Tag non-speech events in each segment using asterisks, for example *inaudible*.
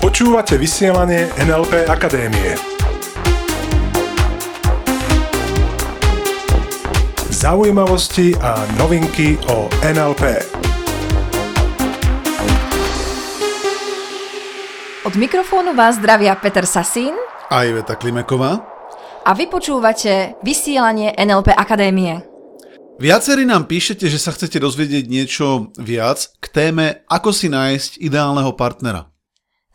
Počúvate vysielanie NLP Akadémie. Zaujímavosti a novinky o NLP. Od mikrofónu vás zdravia Peter Sasín A Iveta Klimeková. a vy počúvate vysielanie NLP Akadémie. Viacerí nám píšete, že sa chcete dozvedieť niečo viac k téme Ako si nájsť ideálneho partnera.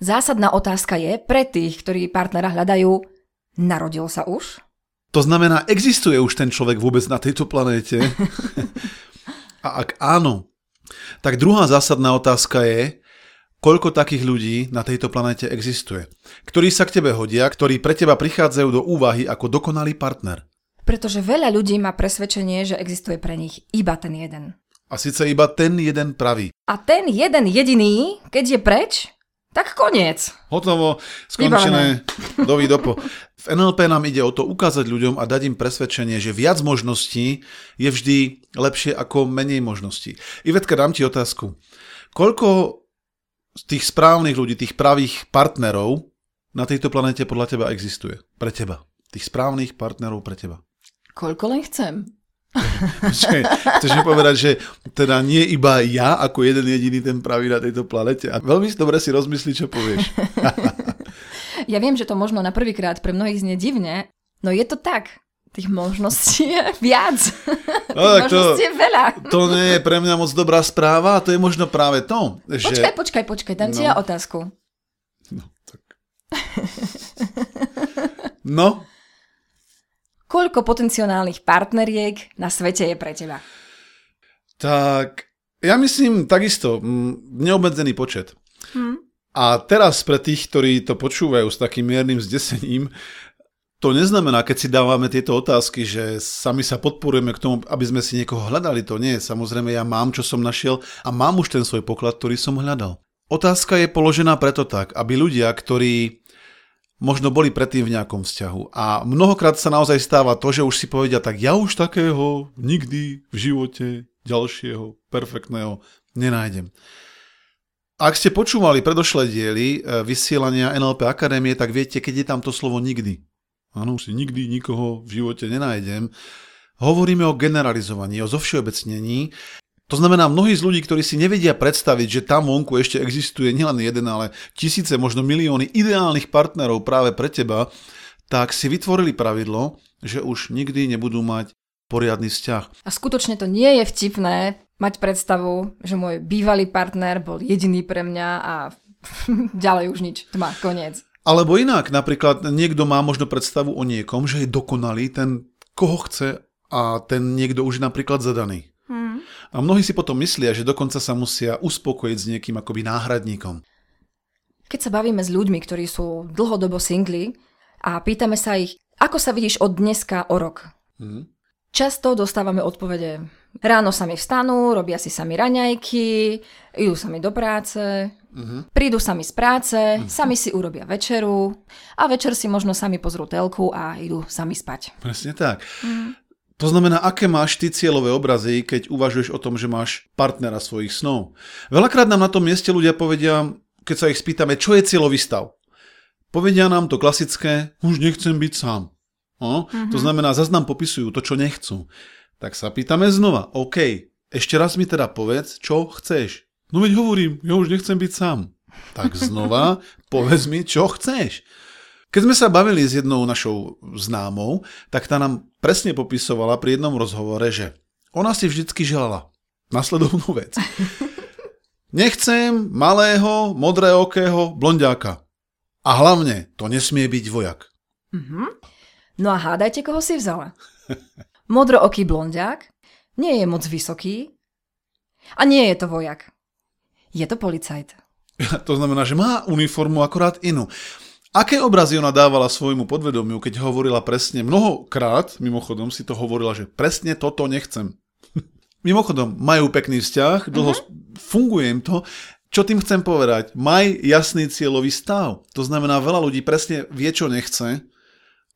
Zásadná otázka je pre tých, ktorí partnera hľadajú, narodil sa už? To znamená, existuje už ten človek vôbec na tejto planéte? *laughs* A ak áno, tak druhá zásadná otázka je, koľko takých ľudí na tejto planéte existuje, ktorí sa k tebe hodia, ktorí pre teba prichádzajú do úvahy ako dokonalý partner. Pretože veľa ľudí má presvedčenie, že existuje pre nich iba ten jeden. A síce iba ten jeden pravý. A ten jeden jediný, keď je preč, tak koniec. Hotovo, skončené, dovi *laughs* dopo. V NLP nám ide o to ukázať ľuďom a dať im presvedčenie, že viac možností je vždy lepšie ako menej možností. Ivetka, dám ti otázku. Koľko z tých správnych ľudí, tých pravých partnerov na tejto planete podľa teba existuje? Pre teba. Tých správnych partnerov pre teba. Koľko len chcem. Počkej, chceš mi povedať, že teda nie iba ja ako jeden jediný ten pravý na tejto planete. A veľmi dobre si rozmyslí, čo povieš. *laughs* Ja viem, že to možno na prvýkrát pre mnohých znie divne, no je to tak. Tých možností je viac. *laughs* No, Tých to- možností je veľa. To nie je pre mňa moc dobrá správa a to je možno práve to, že... Počkaj, počkaj, počkaj, dám ti No. ja otázku. No, tak. no, Koľko potenciálnych partneriek na svete je pre teba? tak ja myslím takisto, neobmedzený počet. Hm? A teraz pre tých, ktorí to počúvajú s takým miernym zdesením, to neznamená, keď si dávame tieto otázky, že sami sa podporujeme k tomu, aby sme si niekoho hľadali. To nie. Samozrejme, ja mám, čo som našiel a mám už ten svoj poklad, ktorý som hľadal. Otázka je položená preto tak, aby ľudia, ktorí možno boli predtým v nejakom vzťahu a mnohokrát sa naozaj stáva to, že už si povedia, tak ja už takého nikdy v živote ďalšieho perfektného nenájdem. Ak ste počúvali predošlé diely e, vysielania NLP Akadémie, tak viete, keď je tam to slovo nikdy. Áno, už si nikdy nikoho v živote nenájdem. Hovoríme o generalizovaní, o zovšeobecnení. To znamená, mnohí z ľudí, ktorí si nevedia predstaviť, že tam vonku ešte existuje nielen jeden, ale tisíce, možno milióny ideálnych partnerov práve pre teba, tak si vytvorili pravidlo, že už nikdy nebudú mať poriadny vzťah. A skutočne to nie je vtipné mať predstavu, že môj bývalý partner bol jediný pre mňa a *laughs* ďalej už nič, tma, koniec. Alebo inak, napríklad niekto má možno predstavu o niekom, že je dokonalý, ten koho chce a ten niekto už je napríklad zadaný. Hm. A mnohí si potom myslia, že dokonca sa musia uspokojiť s niekým akoby náhradníkom. Keď sa bavíme s ľuďmi, ktorí sú dlhodobo singli a pýtame sa ich, ako sa vidíš od dneska o rok? Mhm. Často dostávame odpovede. Ráno sami vstanú, robia si sami raňajky, idú sami do práce, Mhm. prídu sami z práce, sami si urobia večeru a večer si možno sami pozrú telku a idú sami spať. Presne tak. To znamená, aké máš ty cieľové obrazy, keď uvažuješ o tom, že máš partnera svojich snov. Veľakrát nám na tom mieste ľudia povedia, keď sa ich spýtame, čo je cieľový stav. Povedia nám to klasické, už nechcem byť sám. No? To znamená, zase nám popisujú to, čo nechcú. Tak sa pýtame znova, OK, ešte raz mi teda povedz, čo chceš. No veď hovorím, ja už nechcem byť sám. Tak znova, *laughs* povedz mi, čo chceš. Keď sme sa bavili s jednou našou známou, tak tá nám presne popisovala pri jednom rozhovore, že ona si vždycky želala nasledovnú vec. *laughs* Nechcem malého, modréokého blondiáka. A hlavne, to nesmie byť vojak. No a hádajte, koho si vzala. *laughs* Modrooký blondiak nie je moc vysoký a nie je to vojak. Je to policajt. *laughs* To znamená, že má uniformu akorát inú. Aké obrazy ona dávala svojmu podvedomiu, keď hovorila presne, mnohokrát, mimochodom si to hovorila, že presne toto nechcem. *laughs* Mimochodom, majú pekný vzťah, dlho uh-huh. funguje im to. Čo tým chcem povedať? Maj jasný cieľový stav. To znamená, veľa ľudí presne vie, čo nechce.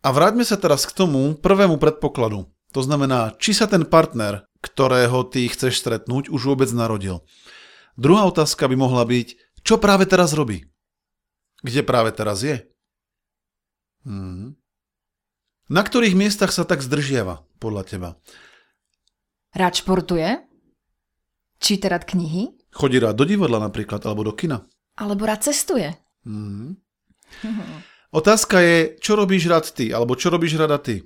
A vráťme sa teraz k tomu prvému predpokladu. To znamená, či sa ten partner, ktorého ty chceš stretnúť, už vôbec narodil. Druhá otázka by mohla byť, čo práve teraz robí? Kde práve teraz je? Hmm. Na ktorých miestach sa tak zdržiava, podľa teba? Rád športuje? Číta rád knihy? Chodí rád do divadla napríklad, alebo do kina? Alebo rád cestuje? Hmm. Otázka je, čo robíš rád ty, alebo čo robíš rada ty.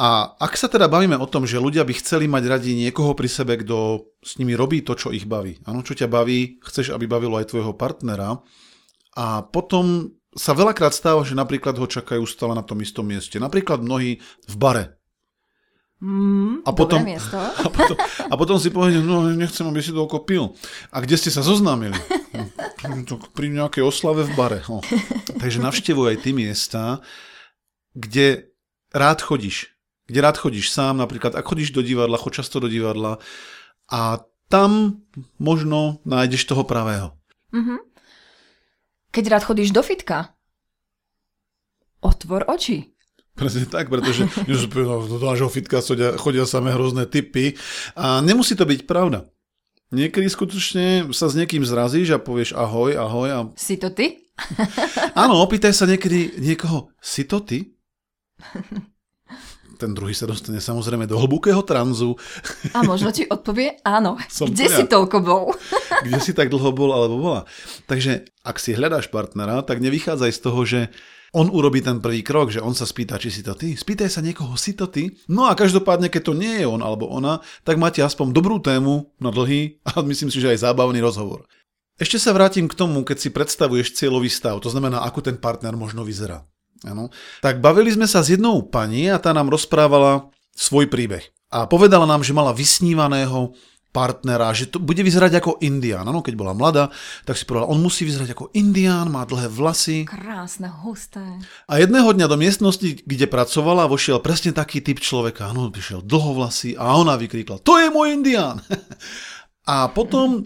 A ak sa teda bavíme o tom, že ľudia by chceli mať radi niekoho pri sebe, kto s nimi robí to, čo ich baví. Áno, čo ťa baví, chceš, aby bavilo aj tvojho partnera. A potom sa veľakrát stáva, že napríklad ho čakajú stále na tom istom mieste. Napríklad mnohí v bare. Mm, A potom- miesto. *laughs* A potom, a potom si povedia, no nechcem, aby si toľko pil. A kde ste sa zoznámili? *laughs* No, Pri nejakej oslave v bare. No. Takže navštevuj aj ty miesta, kde rád chodíš. Kde rád chodíš sám, napríklad ak chodíš do divadla, chod často do divadla a tam možno nájdeš toho pravého. Mhm. Keď rád chodíš do fitka, otvor oči. Presne tak, pretože *laughs* že no, do nášho fitka chodia, chodia samé hrozné typy a nemusí to byť pravda. Niekedy skutočne sa s niekým zrazíš a povieš ahoj, ahoj a Si to ty? áno, opýtaj sa niekedy niekoho, si to ty? *laughs* Ten druhý sa dostane samozrejme do hlbokého tranzu, A možno ti odpovie áno. *laughs* Som Kde to ja. si toľko bol? *laughs* kde si tak dlho bol alebo bola. Takže ak si hľadáš partnera, tak nevychádzaj z toho, že on urobí ten prvý krok, že on sa spýta, či si to ty. Spýtaj sa niekoho, si to ty. No a každopádne, keď to nie je on alebo ona, tak máte aspoň dobrú tému na dlhý a *laughs* myslím si, že aj zábavný rozhovor. Ešte sa vrátim k tomu, keď si predstavuješ cieľový stav, to znamená, ako ten partner možno vyzerá. Ano. Tak bavili sme sa s jednou pani a tá nám rozprávala svoj príbeh. A povedala nám, že mala vysnívaného partnera, že to bude vyzerať ako indián. Ano, keď bola mladá, tak si povedala, on musí vyzerať ako indián, má dlhé vlasy. Krásne, husté. A jedného dňa do miestnosti, kde pracovala, vošiel presne taký typ človeka. Áno, prišiel dlhovlasý a ona vykríkla, to je môj indián. *laughs* A potom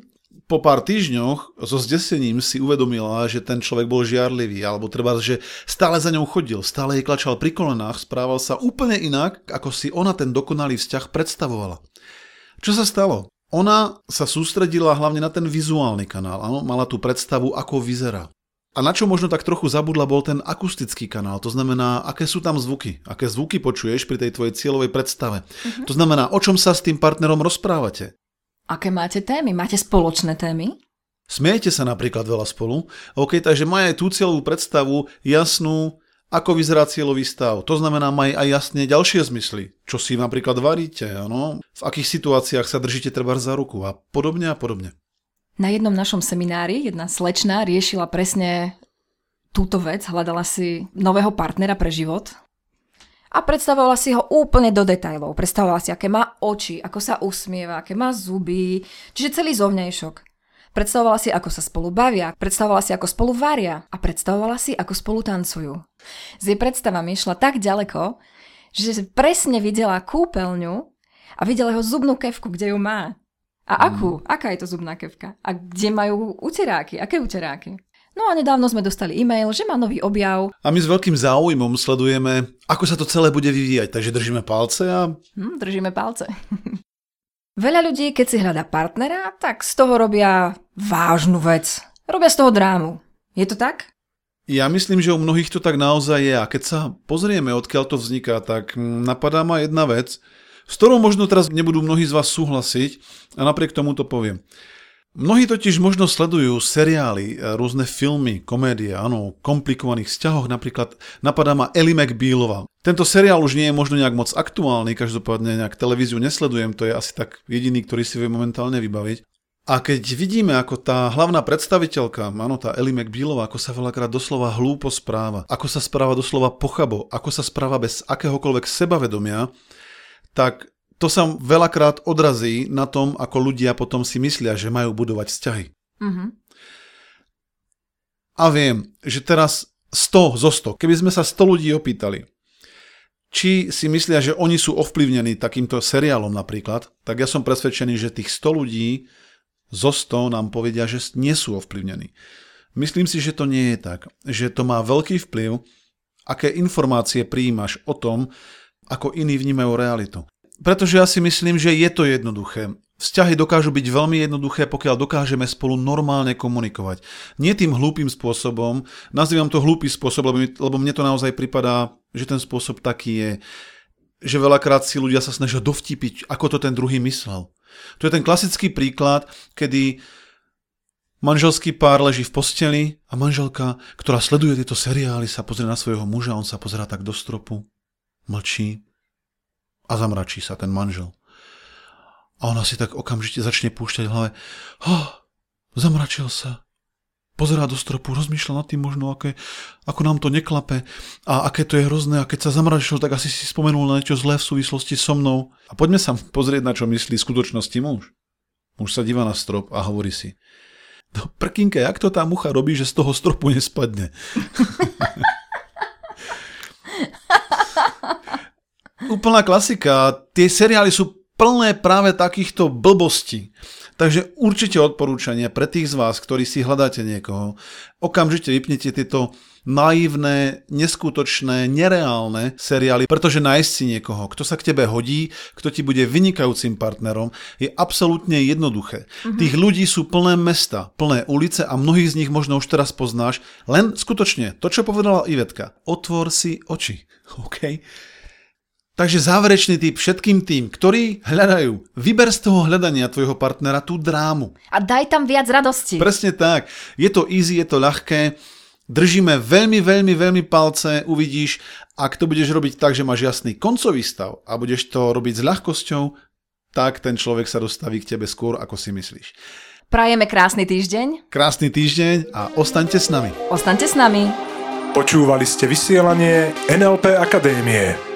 po pár týždňoch so zdesením si uvedomila, že ten človek bol žiarlivý, alebo treba, že stále za ňou chodil, stále jej klačal pri kolenách, správal sa úplne inak, ako si ona ten dokonalý vzťah predstavovala. Čo sa stalo? Ona sa sústredila hlavne na ten vizuálny kanál, áno, mala tú predstavu, ako vyzerá. A na čo možno tak trochu zabudla bol ten akustický kanál, to znamená, aké sú tam zvuky, aké zvuky počuješ pri tej tvojej cieľovej predstave. To znamená, o čom sa s tým partnerom rozprávate. Aké máte témy? Máte spoločné témy? Smiejete sa napríklad veľa spolu, OK, takže má aj tú cieľovú predstavu jasnú, ako vyzerá cieľový stav. To znamená, maj aj jasne ďalšie zmysly. Čo si napríklad varíte, ano? v akých situáciách sa držíte treba za ruku a podobne a podobne. Na jednom našom seminári jedna slečna riešila presne túto vec, hľadala si nového partnera pre život a predstavovala si ho úplne do detajlov. Predstavovala si, aké má oči, ako sa usmieva, aké má zuby, čiže celý zovňajšok. Predstavovala si, ako sa spolu bavia, predstavovala si, ako spolu varia a predstavovala si, ako spolu tancujú. S jej predstavami šla tak ďaleko, že presne videla kúpeľňu a videla jeho zubnú kevku, kde ju má. A akú? Aká je to zubná kevka? A kde majú uteráky? Aké uteráky? No a nedávno sme dostali e-mail, že má nový objav. A my s veľkým záujmom sledujeme, ako sa to celé bude vyvíjať, takže držíme palce a Hm, držíme palce. *laughs* Veľa ľudí, keď si hľadá partnera, tak z toho robia vážnu vec. Robia z toho drámu. Je to tak? Ja myslím, že u mnohých to tak naozaj je a keď sa pozrieme, odkiaľ to vzniká, tak mm, napadá ma jedna vec, s ktorou možno teraz nebudú mnohí z vás súhlasiť a napriek tomu to poviem. Mnohí totiž možno sledujú seriály, e, rôzne filmy, komédie, áno, o komplikovaných vzťahoch, napríklad napadá ma Ellie McBealová. Tento seriál už nie je možno nejak moc aktuálny, každopádne nejak televíziu nesledujem, to je asi tak jediný, ktorý si vie momentálne vybaviť. A keď vidíme, ako tá hlavná predstaviteľka, áno, tá Ellie McBealová, ako sa veľakrát doslova hlúpo správa, ako sa správa doslova pochabo, ako sa správa bez akéhokoľvek sebavedomia, tak to sa veľakrát odrazí na tom, ako ľudia potom si myslia, že majú budovať vzťahy. Mhm. A viem, že teraz 100 zo 100, keby sme sa 100 ľudí opýtali, či si myslia, že oni sú ovplyvnení takýmto seriálom napríklad, tak ja som presvedčený, že tých 100 ľudí zo 100 nám povedia, že nie sú ovplyvnení. Myslím si, že to nie je tak. Že to má veľký vplyv, aké informácie prijímaš o tom, ako iní vnímajú realitu. Pretože ja si myslím, že je to jednoduché. Vzťahy dokážu byť veľmi jednoduché, pokiaľ dokážeme spolu normálne komunikovať. Nie tým hlúpým spôsobom, nazývam to hlúpy spôsob, lebo, mne to naozaj pripadá, že ten spôsob taký je, že veľakrát si ľudia sa snažia dovtipiť, ako to ten druhý myslel. To je ten klasický príklad, kedy manželský pár leží v posteli a manželka, ktorá sleduje tieto seriály, sa pozrie na svojho muža, on sa pozerá tak do stropu, mlčí a zamračí sa ten manžel. A ona si tak okamžite začne púšťať v hlave. Oh, zamračil sa. Pozerá do stropu, rozmýšľa nad tým možno, aké, ako nám to neklape a aké to je hrozné. A keď sa zamračil, tak asi si spomenul na niečo zlé v súvislosti so mnou. A poďme sa pozrieť, na čo myslí v skutočnosti muž. Muž sa díva na strop a hovorí si. No prkinke, jak to tá mucha robí, že z toho stropu nespadne? *laughs* *laughs* Úplná klasika. Tie seriály sú plné práve takýchto blbostí. Takže určite odporúčania pre tých z vás, ktorí si hľadáte niekoho, okamžite vypnite tieto naivné, neskutočné, nereálne seriály, pretože nájsť si niekoho, kto sa k tebe hodí, kto ti bude vynikajúcim partnerom, je absolútne jednoduché. Mm-hmm. Tých ľudí sú plné mesta, plné ulice a mnohých z nich možno už teraz poznáš, len skutočne to, čo povedala Ivetka, otvor si oči. *laughs* Okay? Takže záverečný tip všetkým tým, ktorí hľadajú. Vyber z toho hľadania tvojho partnera tú drámu. A daj tam viac radosti. Presne tak. Je to easy, je to ľahké. Držíme veľmi, veľmi, veľmi palce, uvidíš, ak to budeš robiť tak, že máš jasný koncový stav a budeš to robiť s ľahkosťou, tak ten človek sa dostaví k tebe skôr, ako si myslíš. Prajeme krásny týždeň. Krásny týždeň a ostaňte s nami. Ostaňte s nami. Počúvali ste vysielanie NLP Akadémie.